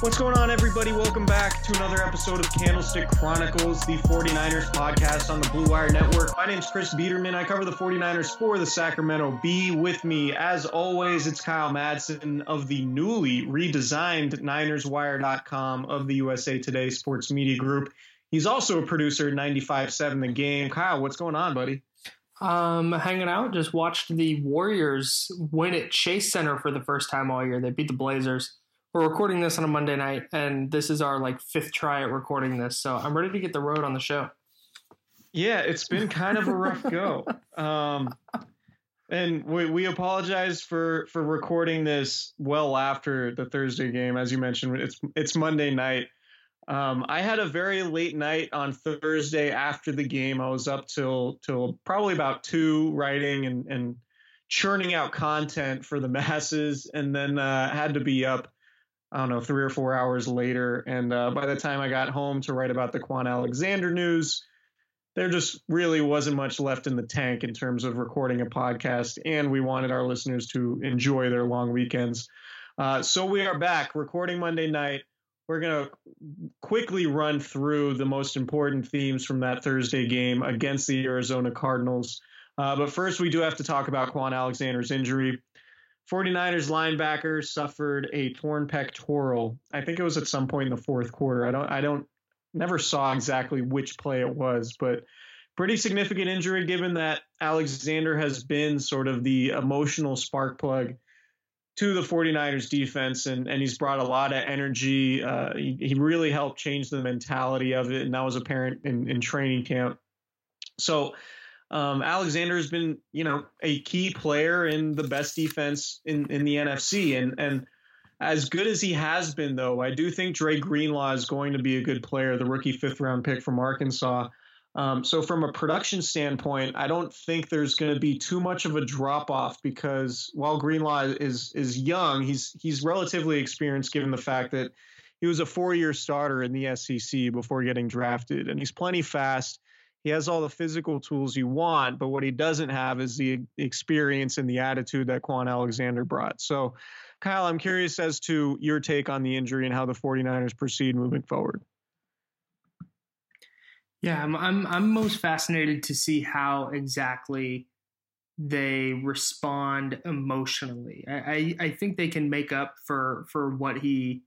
What's going on, everybody? Welcome back to another episode of Candlestick Chronicles, the 49ers podcast on the Blue Wire Network. My name's Chris Biederman. I cover the 49ers for the Sacramento Bee. With me, as always, it's Kyle Madsen of the newly redesigned NinersWire.com of the USA Today Sports Media Group. He's also a producer at 95.7 The Game. Kyle, what's going on, buddy? Um, hanging out, just watched the Warriors win at Chase Center for the first time all year. They beat the Blazers. We're recording this on a Monday night, and this is our like fifth try at recording this. So I'm ready to get the road on the show. Yeah, it's been kind of a rough go. Um, and we, we apologize for for recording this well after the Thursday game. As you mentioned, it's it's Monday night. Um, I had a very late night on Thursday after the game. I was up till till probably about two writing and and churning out content for the masses, and then uh, had to be up. I don't know, three or four hours later. And uh, by the time I got home to write about the Kwon Alexander news, there just really wasn't much left in the tank in terms of recording a podcast. And we wanted our listeners to enjoy their long weekends. Uh, so we are back recording Monday night. We're going to quickly run through the most important themes from that Thursday game against the Arizona Cardinals. Uh, but first, we do have to talk about Kwon Alexander's injury. 49ers linebacker suffered a torn pectoral. I think it was at some point in the fourth quarter. I don't I don't never saw exactly which play it was, but pretty significant injury given that Alexander has been sort of the emotional spark plug to the 49ers defense and, and he's brought a lot of energy. Uh, he, he really helped change the mentality of it, and that was apparent in, in training camp. So um, Alexander has been, you know, a key player in the best defense in, in the NFC. And, and as good as he has been, though, I do think Dre Greenlaw is going to be a good player, the rookie fifth round pick from Arkansas. Um, so from a production standpoint, I don't think there's going to be too much of a drop off because while Greenlaw is is young, he's he's relatively experienced given the fact that he was a four year starter in the SEC before getting drafted, and he's plenty fast. He has all the physical tools you want, but what he doesn't have is the experience and the attitude that Kwon Alexander brought. So, Kyle, I'm curious as to your take on the injury and how the 49ers proceed moving forward. Yeah, I'm I'm I'm most fascinated to see how exactly they respond emotionally. I, I, I think they can make up for for what he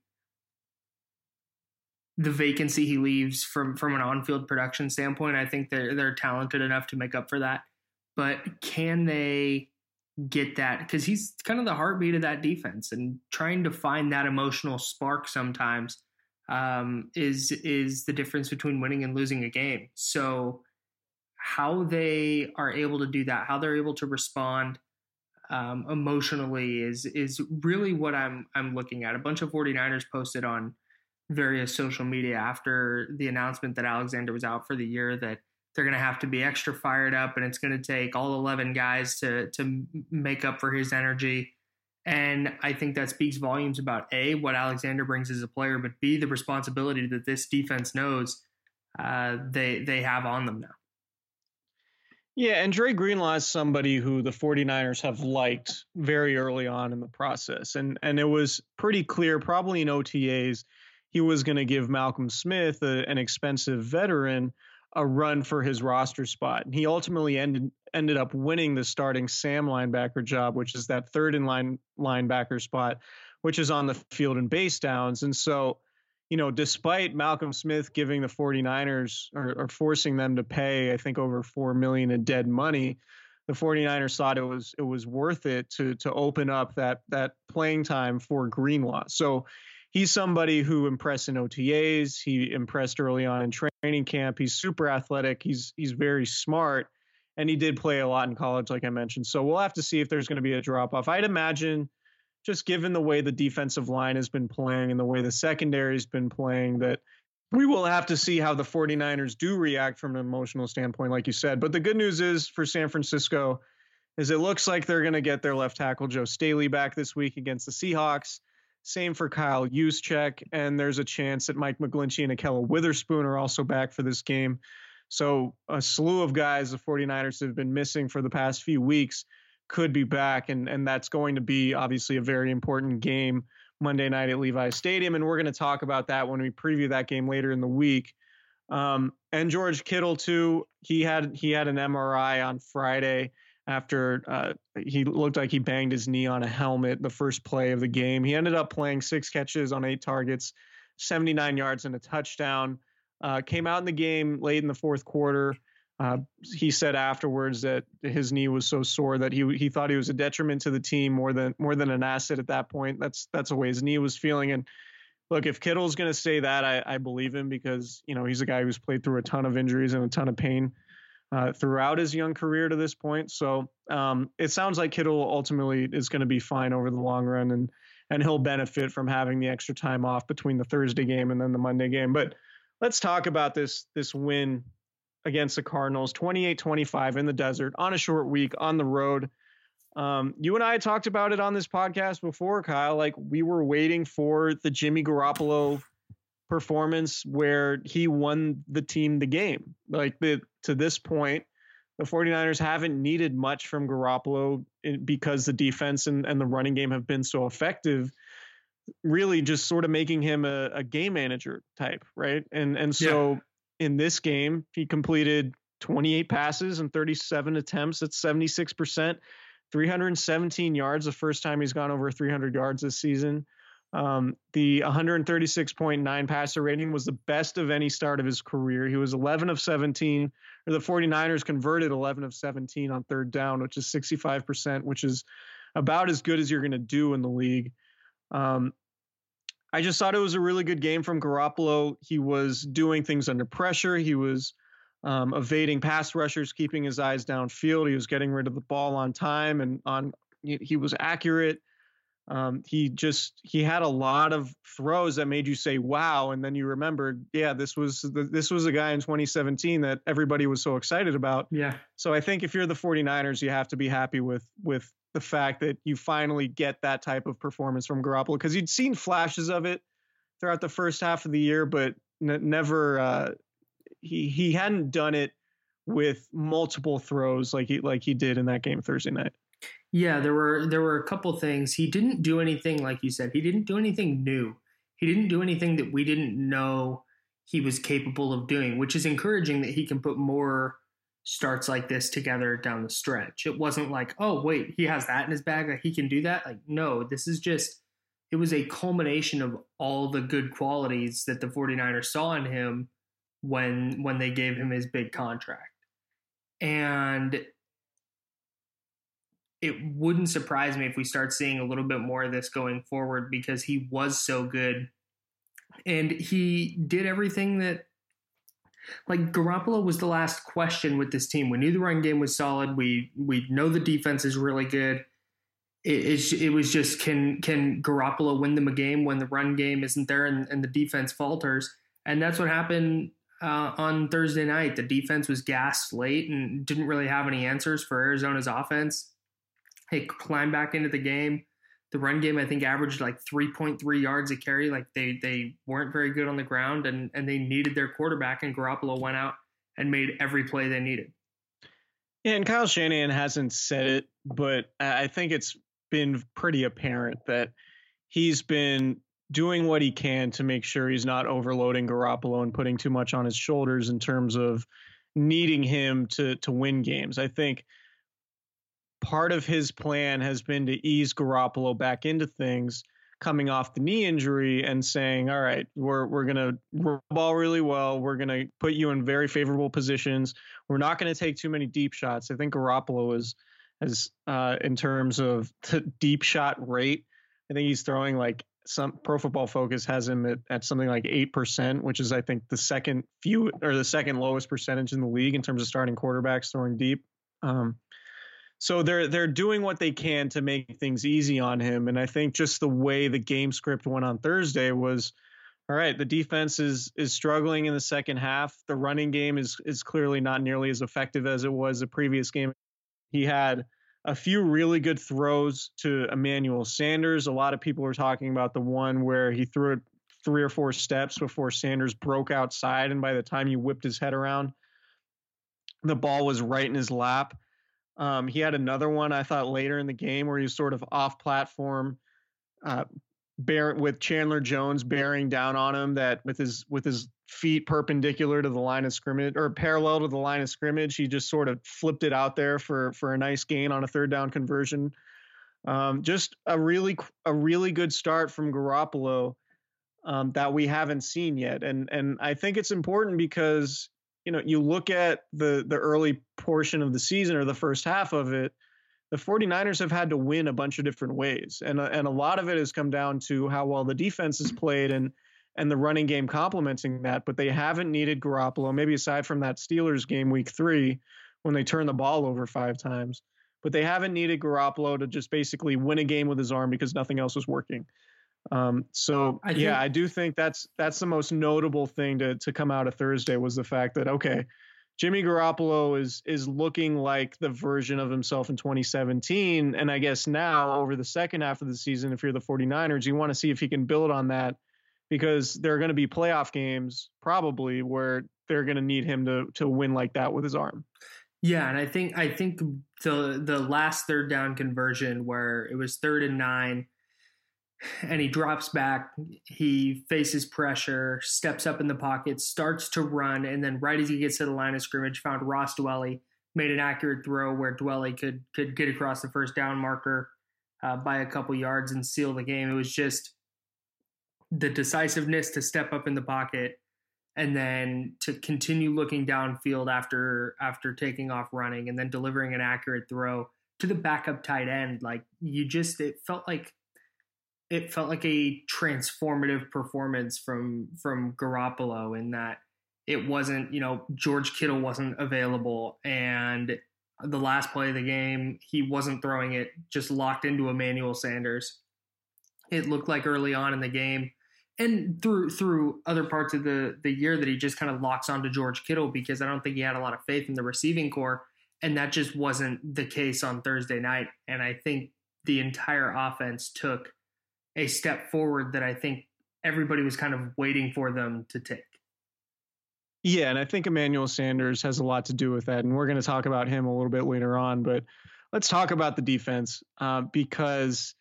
the vacancy he leaves from from an on-field production standpoint. I think they're they're talented enough to make up for that. But can they get that? Because he's kind of the heartbeat of that defense, and trying to find that emotional spark sometimes um, is is the difference between winning and losing a game. So how they are able to do that, how they're able to respond um, emotionally is is really what I'm I'm looking at. A bunch of 49ers posted on various social media after the announcement that Alexander was out for the year that they're going to have to be extra fired up and it's going to take all 11 guys to to make up for his energy and I think that speaks volumes about a what Alexander brings as a player but b the responsibility that this defense knows uh, they they have on them now yeah, and Dre Greenlaw is somebody who the 49ers have liked very early on in the process. And and it was pretty clear, probably in OTAs, he was going to give Malcolm Smith, a, an expensive veteran, a run for his roster spot. And he ultimately ended ended up winning the starting Sam linebacker job, which is that third in line linebacker spot, which is on the field and base downs. And so, you know, despite Malcolm Smith giving the 49ers or, or forcing them to pay, I think over four million in dead money, the 49ers thought it was it was worth it to to open up that that playing time for Greenlaw. So he's somebody who impressed in OTAs. He impressed early on in training camp. He's super athletic. He's he's very smart, and he did play a lot in college, like I mentioned. So we'll have to see if there's going to be a drop off. I'd imagine, just given the way the defensive line has been playing and the way the secondary's been playing, that we will have to see how the 49ers do react from an emotional standpoint, like you said. But the good news is for San Francisco is it looks like they're going to get their left tackle Joe Staley back this week against the Seahawks. Same for Kyle Juszczyk, and there's a chance that Mike McGlinchey and Ahkello Witherspoon are also back for this game. So a slew of guys the 49ers have been missing for the past few weeks could be back, and and that's going to be obviously a very important game Monday night at Levi Stadium, and we're going to talk about that when we preview that game later in the week. Um, and George Kittle too. He had he had an MRI on Friday after uh, he looked like he banged his knee on a helmet the first play of the game. He ended up playing six catches on eight targets, 79 yards and a touchdown. Uh, came out in the game late in the fourth quarter. Uh, he said afterwards that his knee was so sore that he he thought he was a detriment to the team more than more than an asset at that point. That's that's the way his knee was feeling. And look, if Kittle's going to say that, I, I believe him because you know he's a guy who's played through a ton of injuries and a ton of pain uh, throughout his young career to this point. So um, it sounds like Kittle ultimately is going to be fine over the long run, and and he'll benefit from having the extra time off between the Thursday game and then the Monday game. But let's talk about this this win against the Cardinals, 28-25 in the desert on a short week on the road. Um, you and I talked about it on this podcast before, Kyle. Like we were waiting for the Jimmy Garoppolo performance where he won the team the game. Like the to this point, the 49ers haven't needed much from Garoppolo because the defense and, and the running game have been so effective. Really, just sort of making him a, a game manager type, right? And and so yeah. in this game, he completed 28 passes and 37 attempts. at 76 percent. 317 yards, the first time he's gone over 300 yards this season. Um, the 136.9 passer rating was the best of any start of his career. He was 11 of 17, or the 49ers converted 11 of 17 on third down, which is 65%, which is about as good as you're going to do in the league. Um, I just thought it was a really good game from Garoppolo. He was doing things under pressure. He was um, evading pass rushers, keeping his eyes downfield. He was getting rid of the ball on time and on. He was accurate. Um, he just he had a lot of throws that made you say wow and then you remembered yeah this was the, this was a guy in 2017 that everybody was so excited about. Yeah. So i think if you're the 49ers you have to be happy with with the fact that you finally get that type of performance from Garoppolo because you'd seen flashes of it throughout the first half of the year but n- never uh, he he hadn't done it with multiple throws like he like he did in that game Thursday night yeah, there were there were a couple things. He didn't do anything like you said. He didn't do anything new. He didn't do anything that we didn't know he was capable of doing, which is encouraging that he can put more starts like this together down the stretch. It wasn't like, oh, wait, he has that in his bag, like he can do that. Like, no, this is just, it was a culmination of all the good qualities that the 49ers saw in him when when they gave him his big contract. And it wouldn't surprise me if we start seeing a little bit more of this going forward because he was so good and he did everything that like Garoppolo was the last question with this team. We knew the run game was solid. We we know the defense is really good. It, it, it was just can can Garoppolo win them a game when the run game isn't there and, and the defense falters? And that's what happened uh, on Thursday night. The defense was gassed late and didn't really have any answers for Arizona's offense. They climbed back into the game. The run game, I think, averaged like 3.3 yards a carry. Like they they weren't very good on the ground, and and they needed their quarterback. And Garoppolo went out and made every play they needed. Yeah, and Kyle Shanahan hasn't said it, but I think it's been pretty apparent that he's been doing what he can to make sure he's not overloading Garoppolo and putting too much on his shoulders in terms of needing him to to win games. I think part of his plan has been to ease Garoppolo back into things coming off the knee injury and saying, all right, we're, we're run the ball really well. We're to put you in very favorable positions. We're not to take too many deep shots. I think Garoppolo is, as uh, in terms of deep shot rate, I think he's throwing like some pro football focus has him at, at something like 8%, which is, I think, the second few or the second lowest percentage in the league in terms of starting quarterbacks throwing deep. Um, so they're they're doing what they can to make things easy on him and i think just the way the game script went on thursday was all right the defense is is struggling in the second half the running game is is clearly not nearly as effective as it was the previous game he had a few really good throws to Emmanuel Sanders. A lot of people are talking about the one where he threw it three or four steps before Sanders broke outside, and by the time he whipped his head around, the ball was right in his lap. Um, he had another one I thought later in the game where he was sort of off platform, uh, bear, with Chandler Jones bearing down on him that with his with his feet perpendicular to the line of scrimmage or parallel to the line of scrimmage, he just sort of flipped it out there for for a nice gain on a third down conversion. Um, just a really a really good start from Garoppolo um, that we haven't seen yet, and and I think it's important because you know, you look at the the early portion of the season or the first half of it, the 49ers have had to win a bunch of different ways. And uh, and a lot of it has come down to how well the defense has played and and the running game complementing that, but they haven't needed Garoppolo, maybe aside from that Steelers game week 3 when they turned the ball over 5 times. But they haven't needed Garoppolo to just basically win a game with his arm because nothing else was working. Um, so I yeah, I do think that's that's the most notable thing to to come out of Thursday was the fact that okay, Jimmy Garoppolo is is looking like the version of himself in 2017 and I guess now over the second half of the season if you're the 49ers you want to see if he can build on that because there are going to be playoff games probably where they're going to need him to to win like that with his arm. Yeah, and I think I think the the last third down conversion where it was third and 9 and he drops back. He faces pressure, steps up in the pocket, starts to run, and then right as he gets to the line of scrimmage, found Ross Dwelley, made an accurate throw where Dwelley could could get across the first down marker uh, by a couple yards and seal the game. It was just the decisiveness to step up in the pocket and then to continue looking downfield after after taking off running and then delivering an accurate throw to the backup tight end. Like you just it felt like it felt like a transformative performance from from Garoppolo in that it wasn't, you know, George Kittle wasn't available and the last play of the game, he wasn't throwing it just locked into Emmanuel Sanders. It looked like early on in the game and through through other parts of the the year that he just kind of locks onto George Kittle because I don't think he had a lot of faith in the receiving corps and that just wasn't the case on Thursday night and I think the entire offense took a step forward that I think everybody was kind of waiting for them to take. Yeah, and I think Emmanuel Sanders has a lot to do with that, and we're going to talk about him a little bit later on. But let's talk about the defense uh, because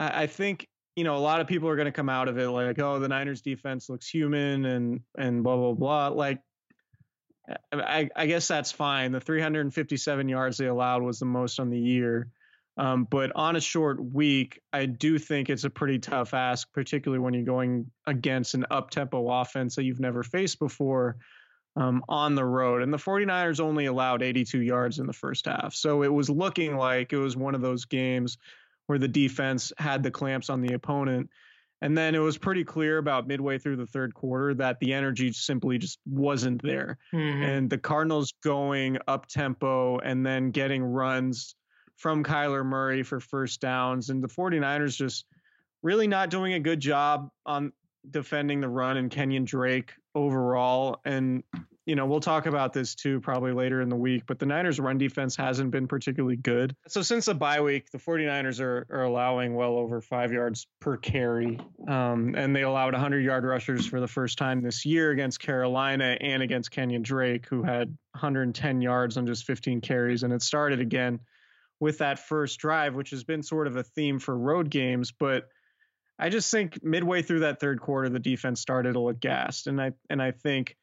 I, I think you know a lot of people are going to come out of it like, oh, the Niners defense looks human and and blah blah blah. Like I, I guess that's fine. The 357 yards they allowed was the most on the year. Um, but on a short week, I do think it's a pretty tough ask, particularly when you're going against an up tempo offense that you've never faced before um, on the road. And the 49ers only allowed 82 yards in the first half. So it was looking like it was one of those games where the defense had the clamps on the opponent. And then it was pretty clear about midway through the third quarter that the energy simply just wasn't there. Mm-hmm. And the Cardinals going up tempo and then getting runs from Kyler Murray for first downs. And the 49ers just really not doing a good job on defending the run and Kenyon Drake overall. And, you know, we'll talk about this too probably later in the week, but the Niners' run defense hasn't been particularly good. So since the bye week, the 49ers are, are allowing well over five yards per carry. Um, and they allowed 100 yard rushers for the first time this year against Carolina and against Kenyon Drake, who had 110 yards on just 15 carries. And it started again with that first drive, which has been sort of a theme for road games. But I just think midway through that third quarter, the defense started to look gassed, and I and I think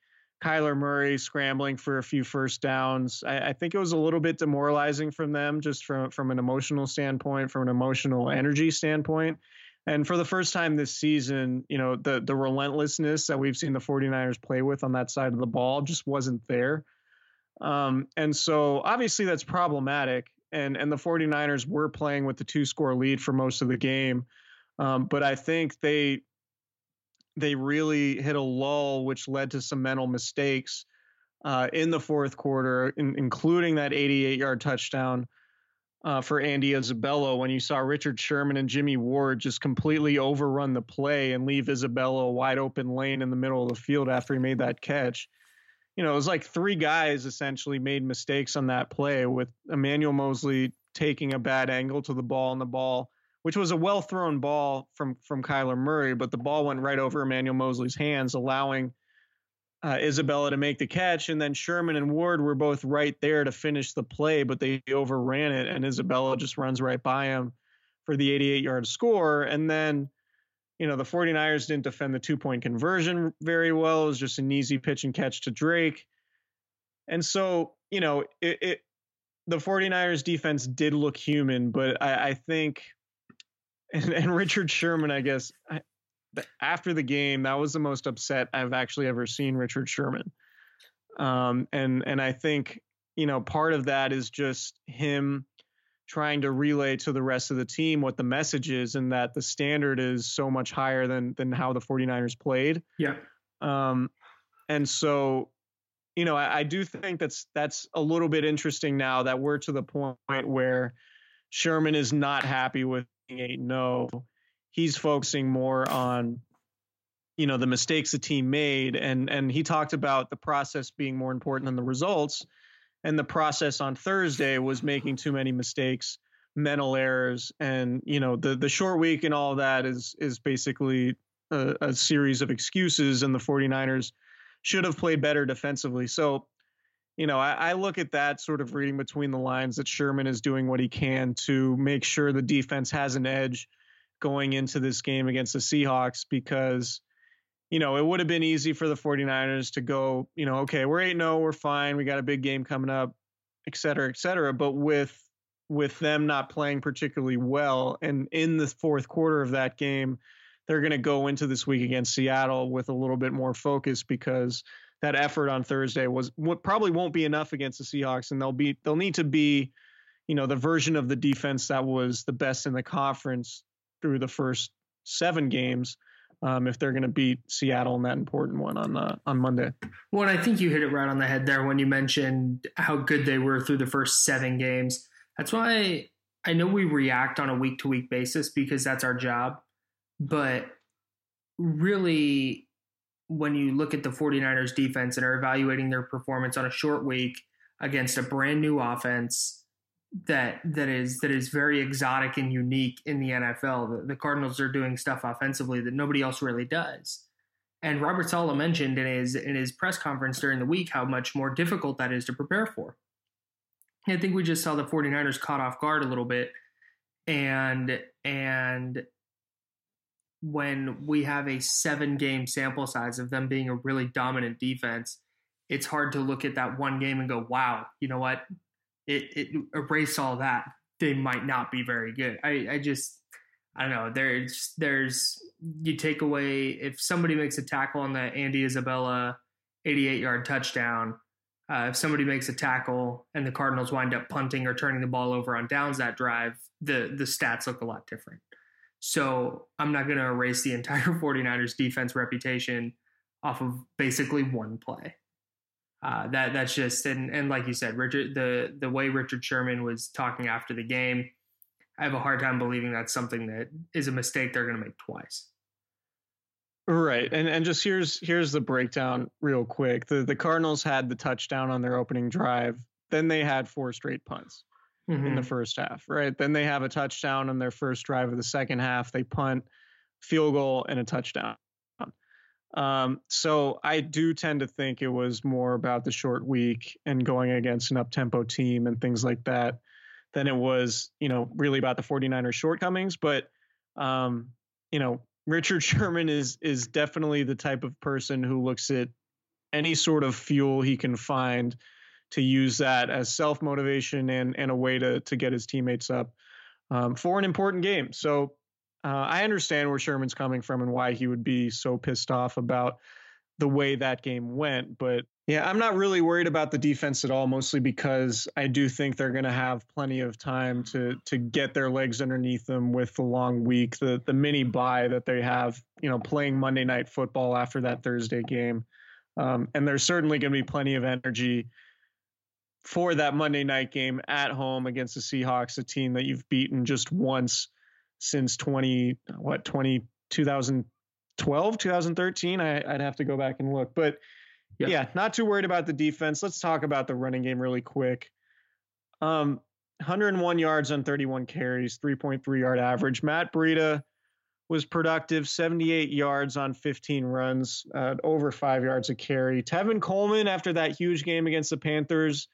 Kyler Murray scrambling for a few first downs. I, I, think it was a little bit demoralizing from them, just from from an emotional standpoint, from an emotional energy standpoint. And for the first time this season, you know, the the relentlessness that we've seen the 49ers play with on that side of the ball just wasn't there. Um, and so obviously that's problematic. And and the 49ers were playing with the two score lead for most of the game. Um, but I think they they really hit a lull, which led to some mental mistakes uh, in the fourth quarter, in, including that 88 yard touchdown uh, for Andy Isabella when you saw Richard Sherman and Jimmy Ward just completely overrun the play and leave Isabella a wide open lane in the middle of the field after he made that catch. You know, it was like three guys essentially made mistakes on that play with Emmanuel Moseley taking a bad angle to the ball and the ball which was a well thrown ball from from Kyler Murray, but the ball went right over Emmanuel Moseley's hands, allowing uh, Isabella to make the catch. And then Sherman and Ward were both right there to finish the play, but they overran it, and Isabella just runs right by him for the 88 yard score. And then, you know, the 49ers didn't defend the two point conversion very well. It was just an easy pitch and catch to Drake. And so, you know, it, it the 49ers defense did look human, but I, I think and, and Richard Sherman, I guess, I, after the game, that was the most upset I've actually ever seen Richard Sherman. Um, and and I think you know part of that is just him trying to relay to the rest of the team what the message is and that the standard is so much higher than than how the 49ers played. Yeah. Um, and so you know I, I do think that's that's a little bit interesting now that we're to the point where Sherman is not happy with a no. He's focusing more on you know the mistakes the team made and and he talked about the process being more important than the results and the process on Thursday was making too many mistakes mental errors and you know the the short week and all that is is basically a, a series of excuses and the 49ers should have played better defensively. So you know, I, I, look at that sort of reading between the lines that Sherman is doing what he can to make sure the defense has an edge going into this game against the Seahawks because, you know, it would have been easy for the 49ers to go, you know, okay, we're 8 0, we're fine, we got a big game coming up, et cetera, et cetera. But with with them not playing particularly well and in the fourth quarter of that game, they're going to go into this week against Seattle with a little bit more focus because that effort on Thursday was what probably won't be enough against the Seahawks, and they'll be they'll need to be, you know, the version of the defense that was the best in the conference through the first seven games. Um, if they're going to beat Seattle in that important one on uh, on Monday. Well, I think you hit it right on the head there when you mentioned how good they were through the first seven games. That's why I know we react on a week to week basis because that's our job. But really, when you look at the 49ers defense and are evaluating their performance on a short week against a brand new offense that that is that is very exotic and unique in the NFL. The, the Cardinals are doing stuff offensively that nobody else really does. And Robert Saleh mentioned in his in his press conference during the week how much more difficult that is to prepare for. I think we just saw the 49ers caught off guard a little bit and and when we have a seven game sample size of them being a really dominant defense it's hard to look at that one game and go, wow, you know what? It, it erase all that. They might not be very good. I, I just, I don't know. There's, there's, you take away, if somebody makes a tackle on the Andy Isabella 88 yard touchdown, uh, if somebody makes a tackle and the Cardinals wind up punting or turning the ball over on downs that drive, the the stats look a lot different. So I'm not going to erase the entire 49ers defense reputation off of basically one play. Uh, that that's just and and like you said, Richard the the way Richard Sherman was talking after the game, I have a hard time believing that's something that is a mistake they're going to make twice. Right. And and just here's here's the breakdown real quick. The the Cardinals had the touchdown on their opening drive. Then they had four straight punts mm-hmm. in the first half, right? Then they have a touchdown on their first drive of the second half. They punt, field goal and a touchdown. Um, so I do tend to think it was more about the short week and going against an up-tempo team and things like that than it was, you know, really about the 49ers shortcomings, but um, you know, Richard Sherman is is definitely the type of person who looks at any sort of fuel he can find to use that as self motivation and and a way to to get his teammates up um, for an important game. So uh, I understand where Sherman's coming from and why he would be so pissed off about the way that game went, but yeah, I'm not really worried about the defense at all, mostly because I do think they're going to have plenty of time to to get their legs underneath them with the long week, the the mini bye that they have, you know, playing Monday night football after that Thursday game, um, and there's certainly going to be plenty of energy for that Monday night game at home against the Seahawks, a team that you've beaten just once since 20 what 20 2012 2013. I, I'd have to go back and look, but Yep. Yeah, not too worried about the defense. Let's talk about the running game really quick. Um, 101 yards on 31 carries, 3.3 yard average. Matt Breida was productive, 78 yards on 15 runs, uh, over five yards a carry. Tevin Coleman, after that huge game against the Panthers,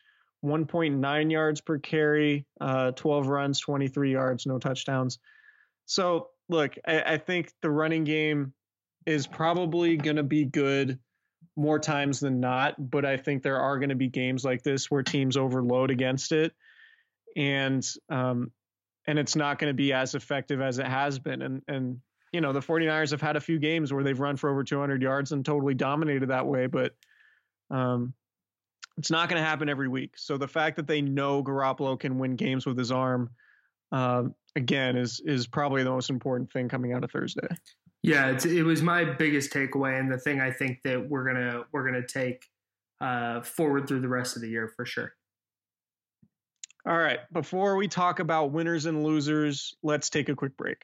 1.9 yards per carry, uh, 12 runs, 23 yards, no touchdowns. So, look, I, I think the running game is probably going to be good more times than not, but I think there are going to be games like this where teams overload against it, and um, and it's not going to be as effective as it has been. And and you know the 49ers have had a few games where they've run for over 200 yards and totally dominated that way, but um, it's not going to happen every week. So the fact that they know Garoppolo can win games with his arm, uh, again, is is probably the most important thing coming out of Thursday. Yeah, it was my biggest takeaway, and the thing I think that we're gonna we're gonna take uh, forward through the rest of the year for sure. All right, before we talk about winners and losers, let's take a quick break.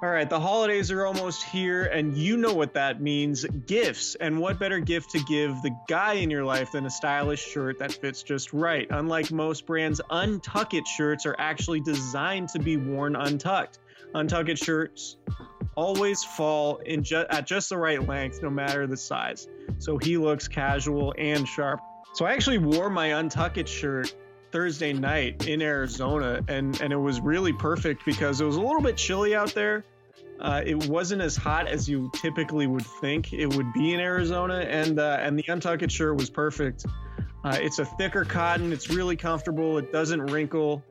All right, the holidays are almost here, and you know what that means gifts. And what better gift to give the guy in your life than a stylish shirt that fits just right? Unlike most brands, Untuck It shirts are actually designed to be worn untucked. Untuck It shirts always fall in ju- at just the right length, no matter the size. So he looks casual and sharp. So I actually wore my Untuck It shirt Thursday night in Arizona, and and it was really perfect because it was a little bit chilly out there. Uh, it wasn't as hot as you typically would think it would be in Arizona, and uh, and the Untucked shirt was perfect. Uh, it's a thicker cotton. It's really comfortable. It doesn't wrinkle.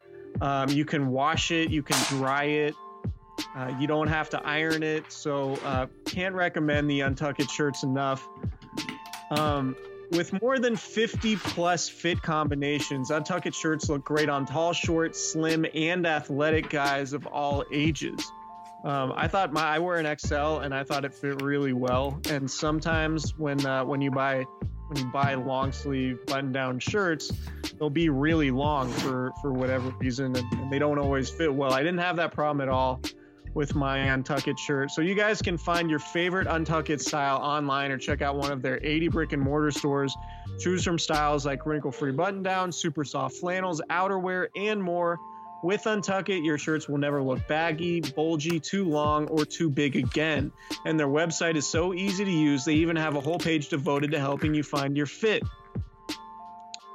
Um, you can wash it. You can dry it. Uh, you don't have to iron it. So uh, can't recommend the Untucked shirts enough. Um, with more than 50 plus fit combinations, Untucked shirts look great on tall, short, slim, and athletic guys of all ages. Um, I thought my I wear an XL and I thought it fit really well. And sometimes when uh, when you buy when you buy long sleeve button down shirts, they'll be really long for for whatever reason, and, and they don't always fit well. I didn't have that problem at all with my Untucked shirt. So you guys can find your favorite Untucked style online or check out one of their 80 brick and mortar stores. Choose from styles like wrinkle free button down, super soft flannels, outerwear, and more. With Untuck It, your shirts will never look baggy, bulgy, too long, or too big again. And their website is so easy to use, they even have a whole page devoted to helping you find your fit.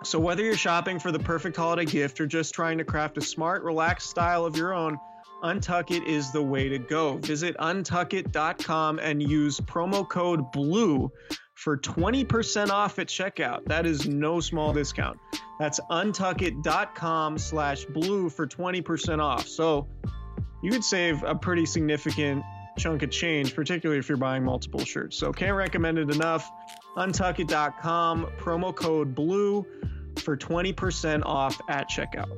So, whether you're shopping for the perfect holiday gift or just trying to craft a smart, relaxed style of your own, Untuckit is the way to go. Visit untuckit.com and use promo code BLUE for 20% off at checkout. That is no small discount. That's untuckit.com slash blue for 20% off. So you could save a pretty significant chunk of change, particularly if you're buying multiple shirts. So can't recommend it enough. Untuckit.com, promo code blue for 20% off at checkout.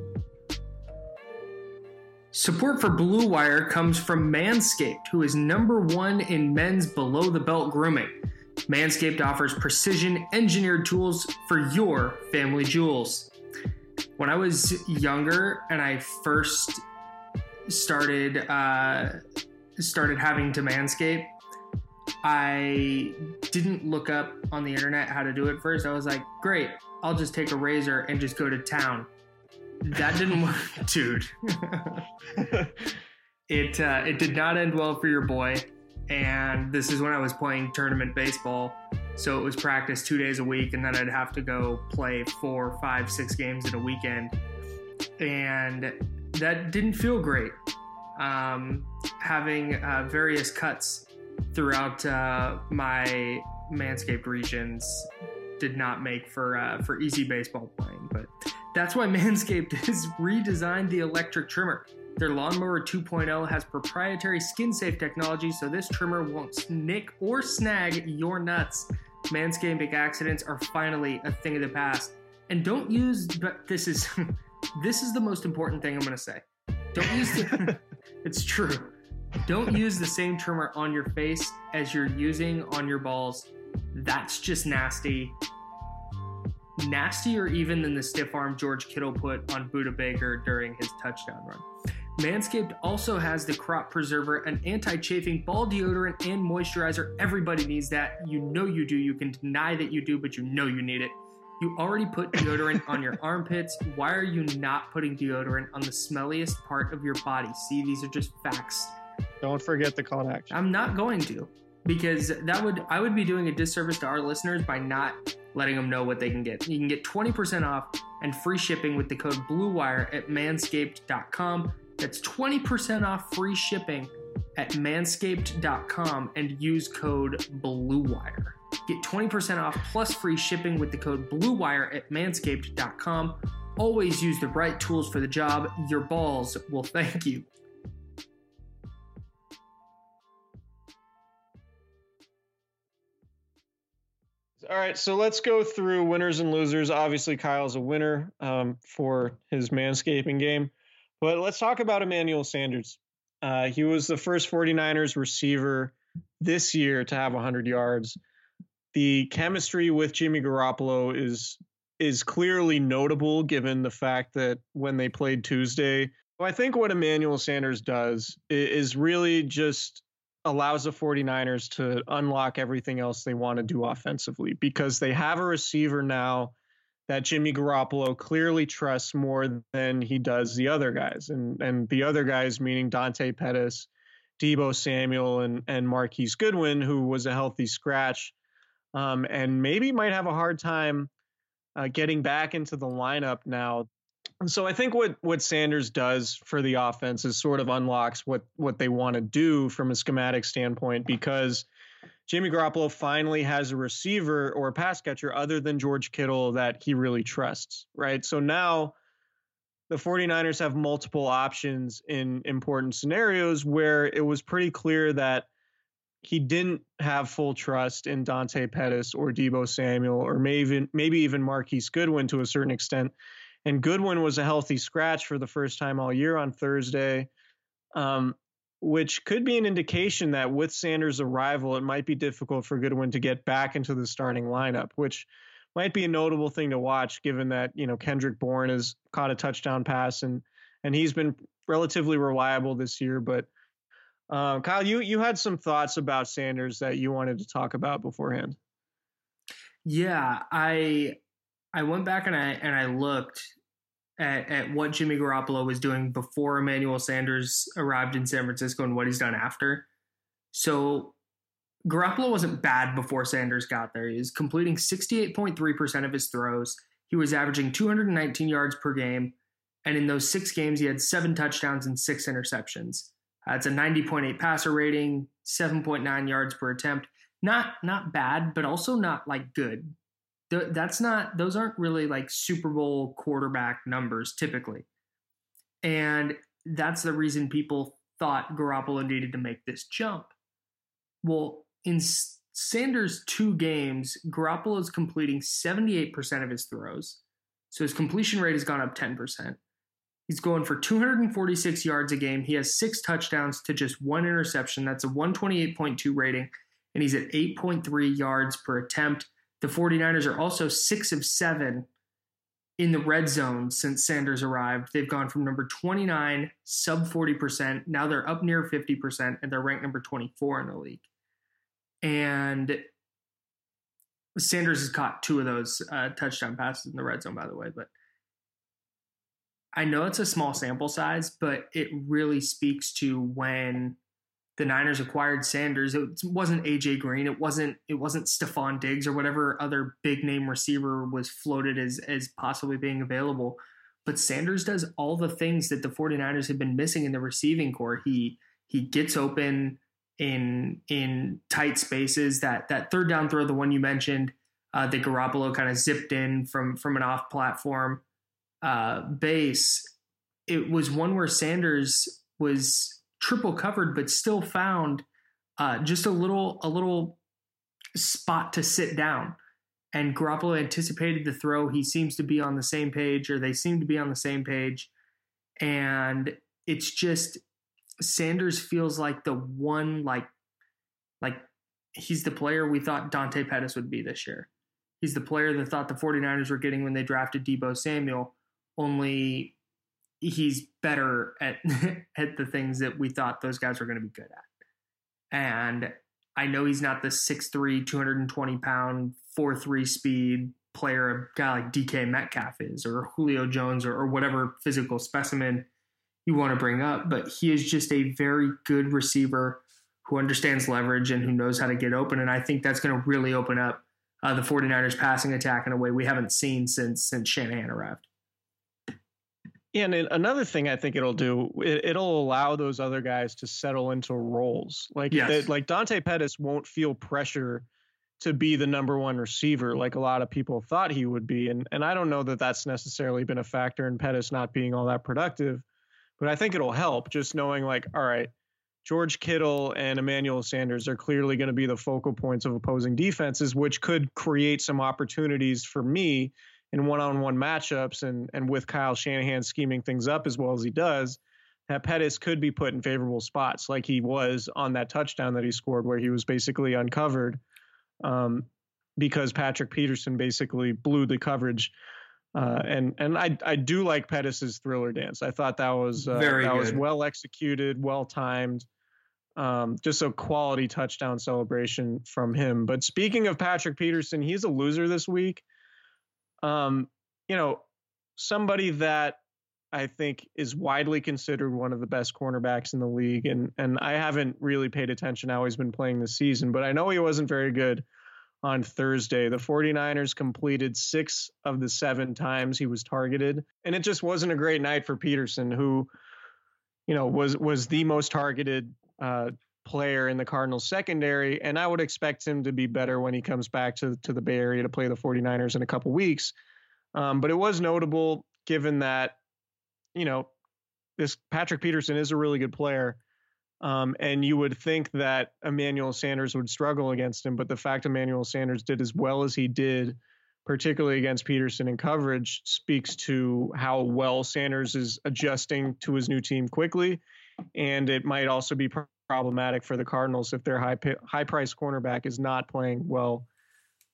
Support for Blue Wire comes from Manscaped, who is number one in men's below the belt grooming. Manscaped offers precision engineered tools for your family jewels. When I was younger and I first started uh, started having to manscape, I didn't look up on the internet how to do it first. I was like, great, I'll just take a razor and just go to town. That didn't work, dude. it uh, it did not end well for your boy. And this is when I was playing tournament baseball. So it was practice two days a week, and then I'd have to go play four, five, six games in a weekend. And that didn't feel great. Um, having uh, various cuts throughout uh, my manscaped regions did not make for uh, for easy baseball playing. But that's why Manscaped has redesigned the electric trimmer. Their Lawnmower 2.0 has proprietary skin safe technology, so this trimmer won't nick or snag your nuts. Manscaping accidents are finally a thing of the past. And don't use, but this is this is the most important thing I'm going to say. Don't use the, it's true. Don't use the same trimmer on your face as you're using on your balls. That's just nasty. Nastier even than the stiff arm George Kittle put on Budda Baker during his touchdown run. Manscaped also has the crop preserver, an anti chafing ball deodorant, and moisturizer. Everybody needs that. You know you do. You can deny that you do, but you know you need it. You already put deodorant on your armpits. Why are you not putting deodorant on the smelliest part of your body? See, these are just facts. Don't forget the call to action. I'm not going to because that would I would be doing a disservice to our listeners by not letting them know what they can get. You can get 20% off and free shipping with the code BLUEWIRE at manscaped.com. That's 20% off free shipping at manscaped.com and use code BLUEWIRE. Get 20% off plus free shipping with the code BLUEWIRE at manscaped.com. Always use the right tools for the job. Your balls will thank you. All right, so let's go through winners and losers. Obviously, Kyle's a winner um, for his manscaping game, but let's talk about Emmanuel Sanders. Uh, he was the first 49ers receiver this year to have 100 yards. The chemistry with Jimmy Garoppolo is is clearly notable given the fact that when they played Tuesday, I think what Emmanuel Sanders does is really just allows the 49ers to unlock everything else they want to do offensively because they have a receiver now that Jimmy Garoppolo clearly trusts more than he does the other guys. And and the other guys meaning Dante Pettis, Deebo Samuel, and and Marquise Goodwin, who was a healthy scratch, um, and maybe might have a hard time uh, getting back into the lineup now so I think what what Sanders does for the offense is sort of unlocks what what they want to do from a schematic standpoint because Jimmy Garoppolo finally has a receiver or a pass catcher other than George Kittle that he really trusts, right? So now the 49ers have multiple options in important scenarios where it was pretty clear that he didn't have full trust in Dante Pettis or Deebo Samuel or maybe maybe even Marquise Goodwin to a certain extent and Goodwin was a healthy scratch for the first time all year on Thursday, um, which could be an indication that with Sanders' arrival, it might be difficult for Goodwin to get back into the starting lineup, which might be a notable thing to watch, given that you know Kendrick Bourne has caught a touchdown pass and and he's been relatively reliable this year. But um, Kyle, you you had some thoughts about Sanders that you wanted to talk about beforehand. Yeah, I I went back and I and I looked at, at what Jimmy Garoppolo was doing before Emmanuel Sanders arrived in San Francisco and what he's done after. So Garoppolo wasn't bad before Sanders got there. He was completing 68.3% of his throws. He was averaging 219 yards per game And in those six games, he had seven touchdowns and six interceptions. It's a 90.8 passer rating, 7.9 yards per attempt. Not not bad, but also not like good. Th- that's not; those aren't really like Super Bowl quarterback numbers typically. And that's the reason people thought Garoppolo needed to make this jump. Well, in Sanders' two games, Garoppolo is completing 78% of his throws. So his completion rate has gone up 10%. He's going for 246 yards a game. He has six touchdowns to just one interception. That's a 128.2 rating, and he's at 8.3 yards per attempt. The 49ers are also six of seven in the red zone since Sanders arrived. They've gone from number 29, sub 40%. Now they're up near 50%, and they're ranked number 24 in the league. And Sanders has caught two of those uh, touchdown passes in the red zone, by the way. But I know it's a small sample size, but it really speaks to when the Niners acquired Sanders. It wasn't AJ Green. It wasn't it wasn't Stefon Diggs or whatever other big name receiver was floated as as possibly being available. But Sanders does all the things that the 49ers have been missing in the receiving corps. He he gets open in in tight spaces. That that third down throw, the one you mentioned, uh, that Garoppolo kind of zipped in from from an off platform uh, base. It was one where Sanders was triple covered, but still found uh, just a little a little spot to sit down. And Garoppolo anticipated the throw. He seems to be on the same page, or they seem to be on the same page. And it's just Sanders feels like the one like like he's the player we thought Dante Pettis would be this year. He's the player that thought the 49ers were getting when they drafted Deebo Samuel, only he's better at at the things that we thought those guys were going to be good at. And I know he's not the 6'3, 220 pound, 4'3 speed player a guy like DK Metcalf is, or Julio Jones, or, or whatever physical specimen you want to bring up, but he is just a very good receiver who understands leverage and who knows how to get open. And I think that's going to really open up uh, the 49ers passing attack in a way we haven't seen since since Shanahan arrived. Yeah, and another thing I think it'll do, it, will allow those other guys to settle into roles. Like yes. they, like Dante Pettis won't feel pressure to be the number one receiver like a lot of people thought he would be, and and I don't know that that's necessarily been a factor in Pettis not being all that productive. But I think it'll help just knowing like, all right, George Kittle and Emmanuel Sanders are clearly going to be the focal points of opposing defenses, which could create some opportunities for me in one-on-one matchups and and with Kyle Shanahan scheming things up as well as he does, that Pettis could be put in favorable spots like he was on that touchdown that he scored where he was basically uncovered um, because Patrick Peterson basically blew the coverage uh, and and I I do like Pettis's thriller dance. I thought that was uh, that good. was well executed, well timed. Um, just a quality touchdown celebration from him. But speaking of Patrick Peterson, he's a loser this week. Um, you know, somebody that I think is widely considered one of the best cornerbacks in the league, and and I haven't really paid attention how he's been playing this season, but I know he wasn't very good on Thursday. The 49ers completed six of the seven times he was targeted. And it just wasn't a great night for Peterson, who, you know, was was the most targeted uh, player in the Cardinals secondary. And I would expect him to be better when he comes back to, to the Bay Area to play the 49ers in a couple weeks. Um, but it was notable given that, you know, this Patrick Peterson is a really good player. Um, and you would think that Emmanuel Sanders would struggle against him, but the fact Emmanuel Sanders did as well as he did, particularly against Peterson in coverage, speaks to how well Sanders is adjusting to his new team quickly. And it might also be problematic for the Cardinals if their high high price cornerback is not playing well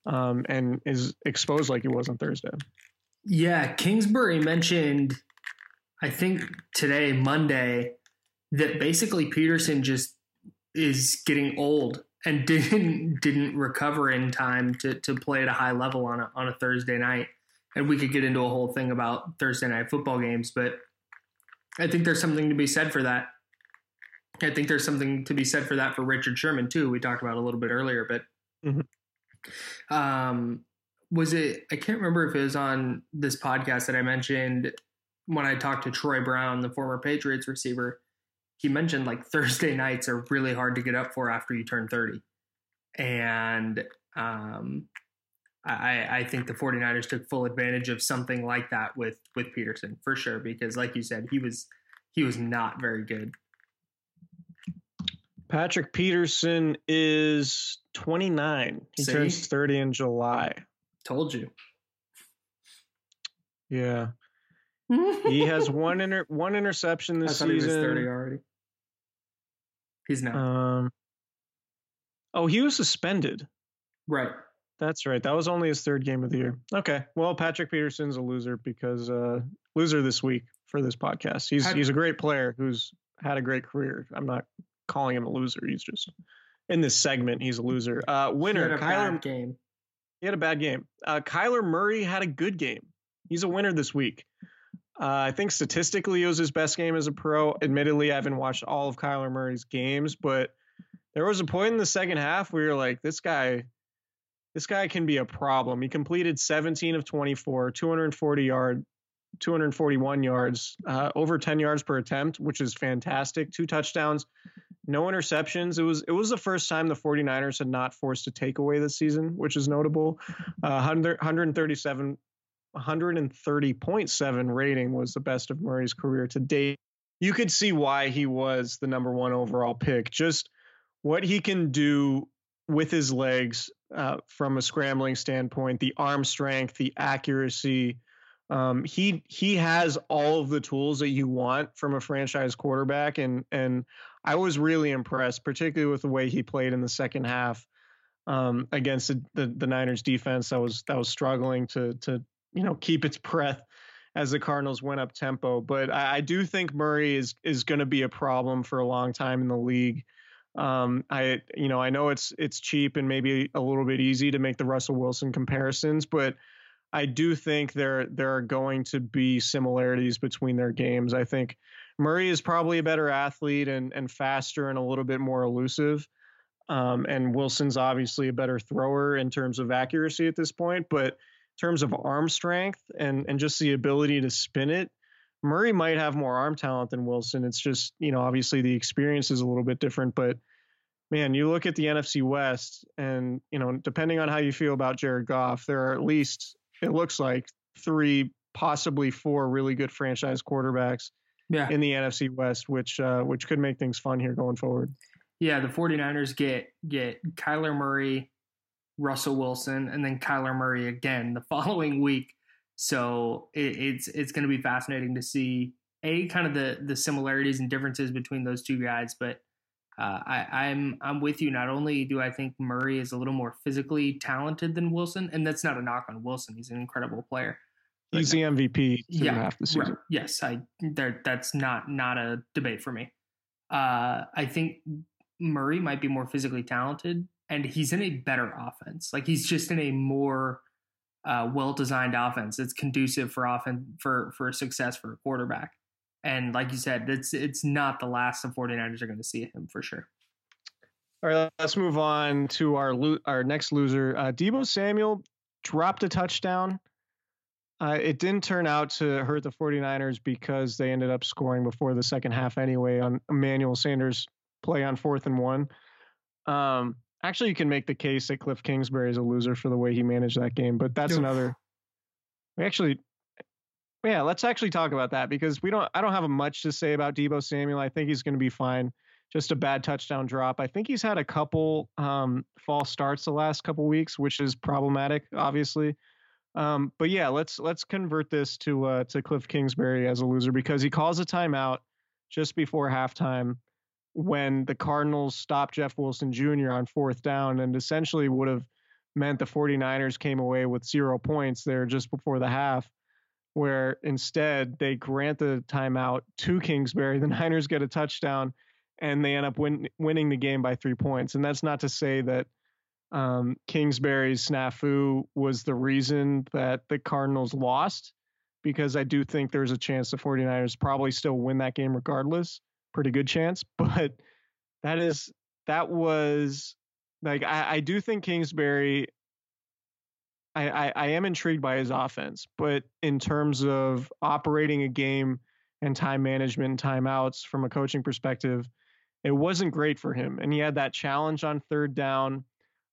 um, and is exposed like he was on Thursday. Yeah, Kingsbury mentioned, I think today, Monday, that basically Peterson just is getting old and didn't didn't recover in time to to play at a high level on a on a Thursday night. And we could get into a whole thing about Thursday night football games, but I think there's something to be said for that. I think there's something to be said for that for Richard Sherman too. We talked about a little bit earlier, but mm-hmm. um, was it? I can't remember if it was on this podcast that I mentioned when I talked to Troy Brown, the former Patriots receiver, he mentioned like Thursday nights are really hard to get up for after you turn 30. And um, I, I think the 49ers took full advantage of something like that with with Peterson for sure because like you said he was he was not very good. Patrick Peterson is 29. He See? turns 30 in July. Told you. Yeah. He has one inter- one interception this thought he was 30 already. He's not. Um Oh, he was suspended. right. That's right. That was only his third game of the year. Okay. Well, Patrick Peterson's a loser because uh loser this week for this podcast. He's he's a great player who's had a great career. I'm not calling him a loser. He's just in this segment, he's a loser. Uh He winner, had a Kyler bad game. He had a bad game. Uh, Kyler Murray had a good game. He's a winner this week. Uh, I think statistically it was his best game as a pro. Admittedly, I haven't watched all of Kyler Murray's games, but there was a point in the second half where you're like, this guy, this guy can be a problem. He completed 17 of 24, 240 yard, 241 yards, uh, over 10 yards per attempt, which is fantastic. Two touchdowns, no interceptions. It was it was the first time the 49ers had not forced a takeaway this season, which is notable. Uh, 100, 137 130.7 rating was the best of Murray's career to date. You could see why he was the number one overall pick. Just what he can do with his legs uh, from a scrambling standpoint, the arm strength, the accuracy. Um, he he has all of the tools that you want from a franchise quarterback, and and I was really impressed, particularly with the way he played in the second half um, against the, the the Niners defense that was that was struggling to to you know keep its breath as the Cardinals went up tempo. But I, I do think Murray is is going to be a problem for a long time in the league. Um, I you know I know it's it's cheap and maybe a little bit easy to make the Russell Wilson comparisons, but I do think there there are going to be similarities between their games. I think Murray is probably a better athlete and and faster and a little bit more elusive. Um, and Wilson's obviously a better thrower in terms of accuracy at this point, but in terms of arm strength and and just the ability to spin it, Murray might have more arm talent than Wilson. It's just you know obviously the experience is a little bit different, but man, you look at the NFC West, and you know depending on how you feel about Jared Goff, there are at least it looks like three, possibly four really good franchise quarterbacks Yeah. in the NFC West, which uh, which could make things fun here going forward. Yeah, the 49ers get get Kyler Murray, Russell Wilson, and then Kyler Murray again the following week. So it, it's it's going to be fascinating to see a kind of the the similarities and differences between those two guys. But uh, I, I'm I'm with you. Not only do I think Murray is a little more physically talented than Wilson, and that's not a knock on Wilson. He's an incredible player. He's the MVP through yeah, half the season. Right. Yes, I there that's not not a debate for me. Uh, I think Murray might be more physically talented, and he's in a better offense. Like he's just in a more uh, well-designed offense that's conducive for often for for success for a quarterback. And like you said, it's it's not the last the 49ers are going to see him for sure. All right, let's move on to our lo- our next loser. Uh, Deebo Samuel dropped a touchdown. Uh, it didn't turn out to hurt the 49ers because they ended up scoring before the second half anyway on Emmanuel Sanders' play on fourth and one. Um, actually, you can make the case that Cliff Kingsbury is a loser for the way he managed that game, but that's Oof. another. We actually, yeah, let's actually talk about that because we don't. I don't have much to say about Deebo Samuel. I think he's going to be fine just a bad touchdown drop. I think he's had a couple um, false starts the last couple weeks, which is problematic, obviously. Um, but yeah, let's let's convert this to uh, to Cliff Kingsbury as a loser because he calls a timeout just before halftime when the Cardinals stopped Jeff Wilson Jr. on fourth down and essentially would have meant the 49ers came away with zero points there just before the half where instead they grant the timeout to Kingsbury. The Niners get a touchdown and they end up win, winning the game by three points. And that's not to say that um, Kingsbury's snafu was the reason that the Cardinals lost, because I do think there's a chance the 49ers probably still win that game regardless. Pretty good chance. But that is, that was like, I, I do think Kingsbury I, I, I am intrigued by his offense, but in terms of operating a game and time management and timeouts from a coaching perspective, it wasn't great for him. And he had that challenge on third down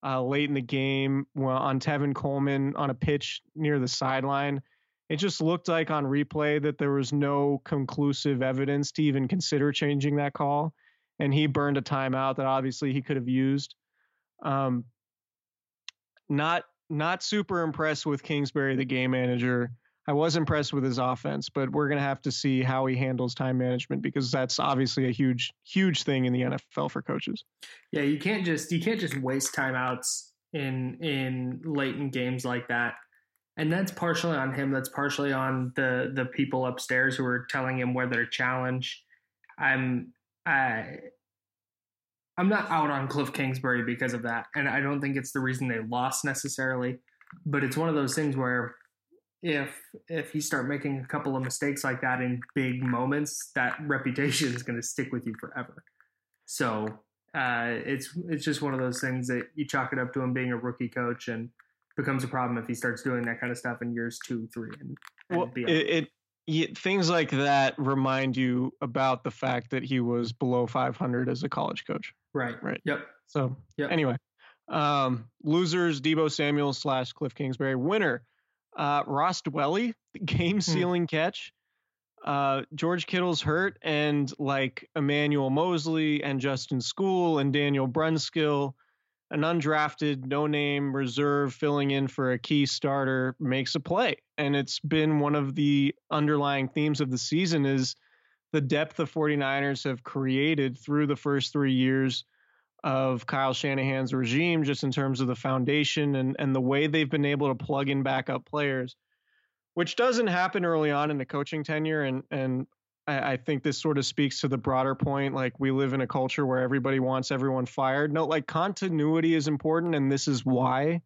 uh, late in the game on Tevin Coleman on a pitch near the sideline. It just looked like on replay that there was no conclusive evidence to even consider changing that call. And he burned a timeout that obviously he could have used. Um, not not super impressed with Kingsbury, the game manager. I was impressed with his offense, but we're going to have to see how he handles time management because that's obviously a huge, huge thing in the NFL for coaches. Yeah, you can't just you can't just waste timeouts in in late in games like that. And that's partially on him. That's partially on the the people upstairs who are telling him whether to challenge. I'm I I'm not out on Cliff Kingsbury because of that, and I don't think it's the reason they lost necessarily. But it's one of those things where if if you start making a couple of mistakes like that in big moments, that reputation is going to stick with you forever. So uh, it's it's just one of those things that you chalk it up to him being a rookie coach and becomes a problem if he starts doing that kind of stuff in years two, three, and, and well, it, it things like that remind you about the fact that he was below 500 as a college coach. Right. Right. Yep. So yep. anyway, um, losers: Deebo Samuel slash Cliff Kingsbury. Winner: uh, Ross Dwelley, game sealing hmm. catch. Uh, George Kittle's hurt, and like Emmanuel Moseley and Justin Skule and Daniel Brunskill, an undrafted, no name reserve filling in for a key starter makes a play. And it's been one of the underlying themes of the season is the depth the 49ers have created through the first three years of Kyle Shanahan's regime, just in terms of the foundation and, and the way they've been able to plug in backup players, which doesn't happen early on in the coaching tenure. And, and I, I think this sort of speaks to the broader point. Like we live in a culture where everybody wants everyone fired. No, like continuity is important, and this is why.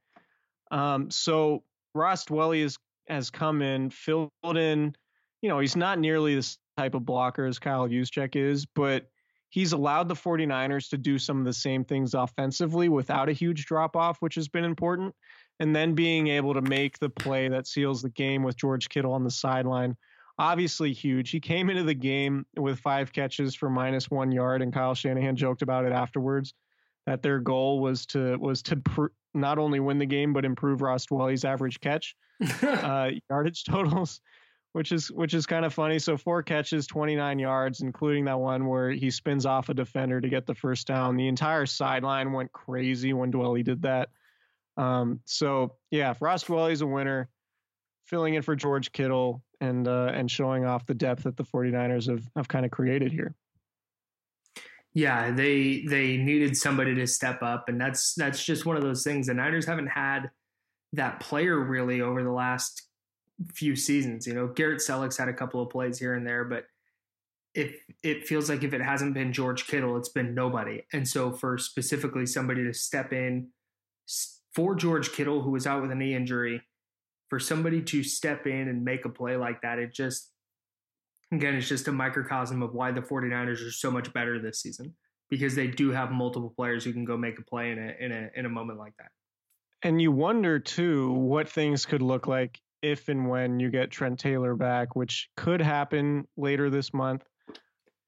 Um, so Ross Dwelley has has come in, filled in. You know, he's not nearly this type of blocker as Kyle Juszczyk is, but he's allowed the 49ers to do some of the same things offensively without a huge drop off, which has been important. And then being able to make the play that seals the game with George Kittle on the sideline. Obviously huge. He came into the game with five catches for minus one yard, and Kyle Shanahan joked about it afterwards that their goal was to was to pr- not only win the game but improve Ross Dwelley's average catch uh, yardage totals which is which is kind of funny. So four catches, 29 yards, including that one where he spins off a defender to get the first down. The entire sideline went crazy when Dwelley did that. Um, so yeah, Ross Dwelley's a winner, filling in for George Kittle and uh, and showing off the depth that the 49ers have have kind of created here. Yeah, they they needed somebody to step up, and that's that's just one of those things. The Niners haven't had that player really over the last few seasons. You know, Garrett Celek's had a couple of plays here and there, but if it feels like if it hasn't been George Kittle, it's been nobody. And so for specifically somebody to step in for George Kittle, who was out with a knee injury, for somebody to step in and make a play like that, it just again, it's just a microcosm of why the 49ers are so much better this season because they do have multiple players who can go make a play in a in a in a moment like that. And you wonder too what things could look like if and when you get Trent Taylor back, which could happen later this month,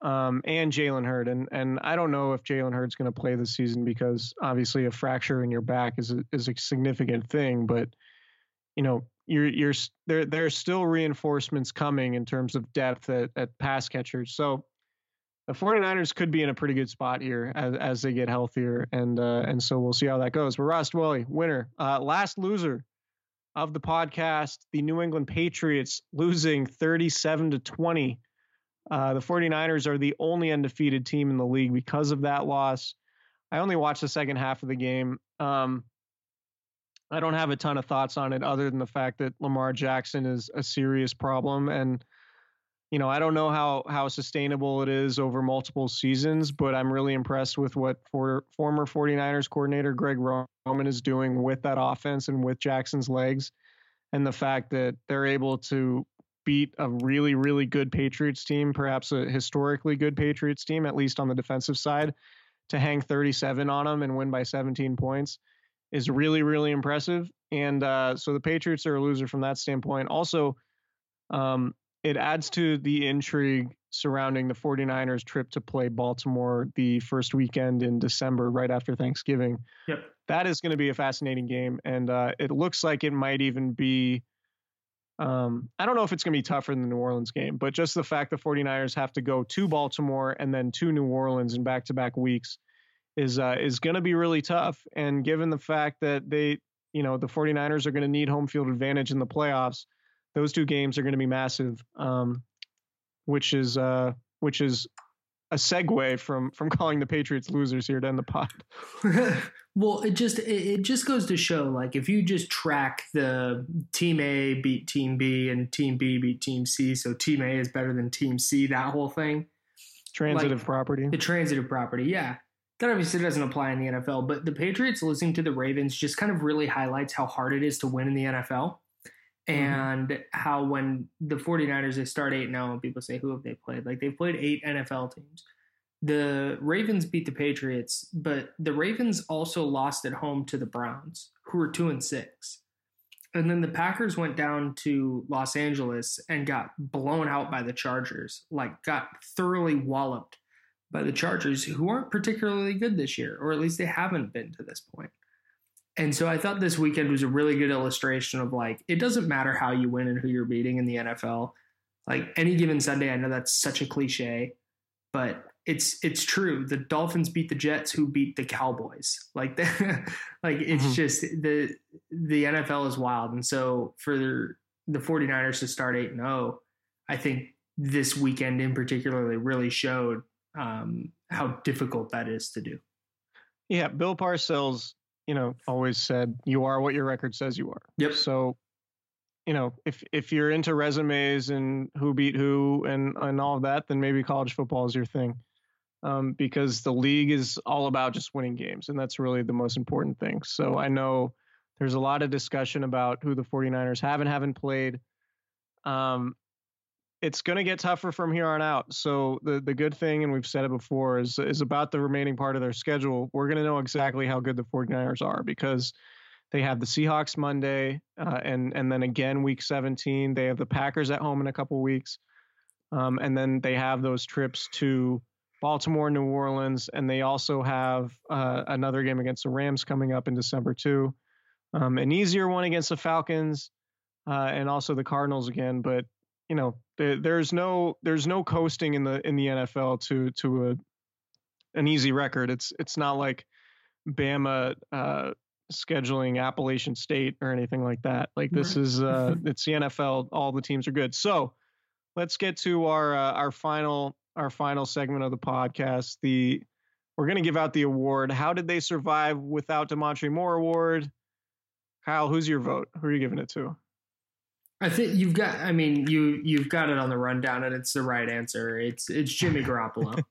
um, and Jalen Hurd. And and I don't know if Jalen Hurd's going to play this season because obviously a fracture in your back is a, is a significant thing. But you know you're you're there there's still reinforcements coming in terms of depth at, at pass catchers. So the 49ers could be in a pretty good spot here as, as they get healthier. And uh, and so we'll see how that goes. But Ross Dwelley, winner. Uh, last loser of the podcast, the New England Patriots losing 37 to 20. Uh, the 49ers are the only undefeated team in the league because of that loss. I only watched the second half of the game. Um, I don't have a ton of thoughts on it other than the fact that Lamar Jackson is a serious problem. And, you know, I don't know how, how sustainable it is over multiple seasons, but I'm really impressed with what for, former 49ers coordinator Greg Roman is doing with that offense and with Jackson's legs, and the fact that they're able to beat a really, really good Patriots team, perhaps a historically good Patriots team, at least on the defensive side, to hang 37 on them and win by 17 points is really really impressive. And uh, so the Patriots are a loser from that standpoint. Also, um, it adds to the intrigue surrounding the 49ers trip to play Baltimore the first weekend in December, right after Thanksgiving. Yep. That is going to be a fascinating game. And uh, it looks like it might even be. Um, I don't know if it's going to be tougher than the New Orleans game, but just the fact the 49ers have to go to Baltimore and then to New Orleans in back to back weeks is uh, is going to be really tough. And given the fact that they, you know, the 49ers are going to need home field advantage in the playoffs, those two games are going to be massive. Um, which is uh, which is a segue from from calling the Patriots losers here to end the pod. well, it just it, it, just goes to show like if you just track the team A beat team B and team B beat team C, so team A is better than team C, that whole thing. Transitive like, property. The transitive property, yeah. That obviously doesn't apply in the NFL, but the Patriots losing to the Ravens just kind of really highlights how hard it is to win in the NFL. Mm-hmm. and mm-hmm. how when the 49ers they start 8 now and people say who have they played like they've played eight NFL teams the Ravens beat the Patriots but the Ravens also lost at home to the Browns who were 2 and 6 and then the Packers went down to Los Angeles and got blown out by the Chargers like got thoroughly walloped by the Chargers who aren't particularly good this year or at least they haven't been to this point and so I thought this weekend was a really good illustration of like, it doesn't matter how you win and who you're beating in the NFL. Like any given Sunday, I know that's such a cliche, but it's it's true. The Dolphins beat the Jets who beat the Cowboys. Like the, like it's mm-hmm. just the the NFL is wild. And so for the 49ers to start 8 0, I think this weekend in particularly really showed um, how difficult that is to do. Yeah, Bill Parcells you know, always said you are what your record says you are. Yep. So, you know, if if you're into resumes and who beat who and and all of that, then maybe college football is your thing. Um, because the league is all about just winning games, and that's really the most important thing. So I know there's a lot of discussion about who the 49ers have and haven't played. Um, it's going to get tougher from here on out. So the the good thing, and we've said it before, is is about the remaining part of their schedule. We're going to know exactly how good the 49ers are because they have the Seahawks Monday, uh, and and then again week 17 they have the Packers at home in a couple weeks, um, and then they have those trips to Baltimore, New Orleans, and they also have uh, another game against the Rams coming up in December too. Um, an easier one against the Falcons, uh, and also the Cardinals again, but you know there's no there's no coasting in the in the NFL to to a an easy record. It's it's not like Bama uh, scheduling Appalachian State or anything like that. Like this is uh, it's the NFL. All the teams are good. So let's get to our uh, our final our final segment of the podcast. The we're going to give out the award. How did they survive without Damontre Moore award? Kyle, who's your vote? Who are you giving it to? I think you've got. I mean, you you've got it on the rundown, and it's the right answer. It's it's Jimmy Garoppolo.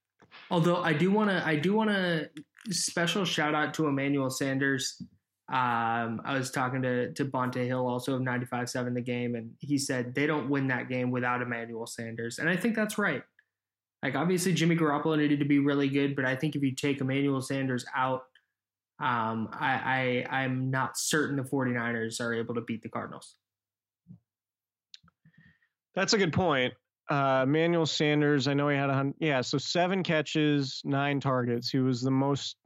Although I do want to, I do want to special shout out to Emmanuel Sanders. Um, I was talking to to Bonta Hill, also of 95-7 The Game, and he said they don't win that game without Emmanuel Sanders, and I think that's right. Like obviously Jimmy Garoppolo needed to be really good, but I think if you take Emmanuel Sanders out, um, I, I I'm not certain the 49ers are able to beat the Cardinals. That's a good point. Uh, Manuel Sanders, I know he had a hundred. Yeah, so seven catches, nine targets. He was the most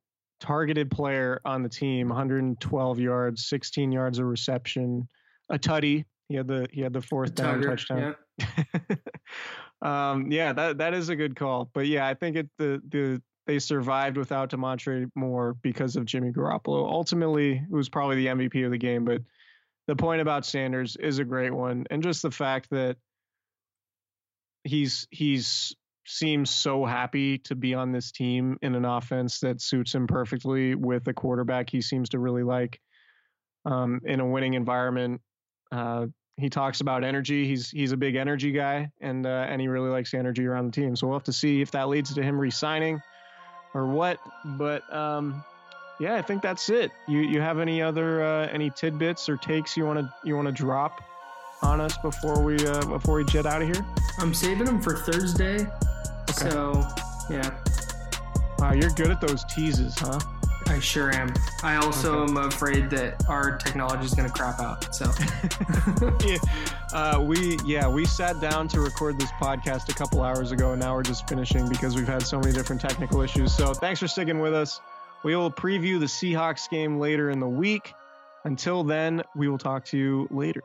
targeted player on the team. 112 yards, 16 yards of reception, a tutty. He had the he had the fourth down touchdown. Yeah. um, yeah, that that is a good call. But yeah, I think it the the they survived without Damontre Moore because of Jimmy Garoppolo. Ultimately, it was probably the MVP of the game. But the point about Sanders is a great one, and just the fact that he's he's seems so happy to be on this team in an offense that suits him perfectly with a quarterback he seems to really like um, in a winning environment. Uh, he talks about energy. He's he's a big energy guy, and uh, and he really likes the energy around the team. So we'll have to see if that leads to him resigning or what. But um, yeah, I think that's it. You you have any other uh, any tidbits or takes you want to you want to drop? On us before we uh, before we jet out of here? I'm saving them for Thursday. Okay. So, yeah. Wow, you're good at those teases, huh? I sure am. I also Okay. am afraid that our technology is going to crap out. So yeah, uh, we yeah we sat down to record this podcast a couple hours ago, and now we're just finishing because we've had so many different technical issues. So thanks for sticking with us. We will preview the Seahawks game later in the week. Until then, we will talk to you later.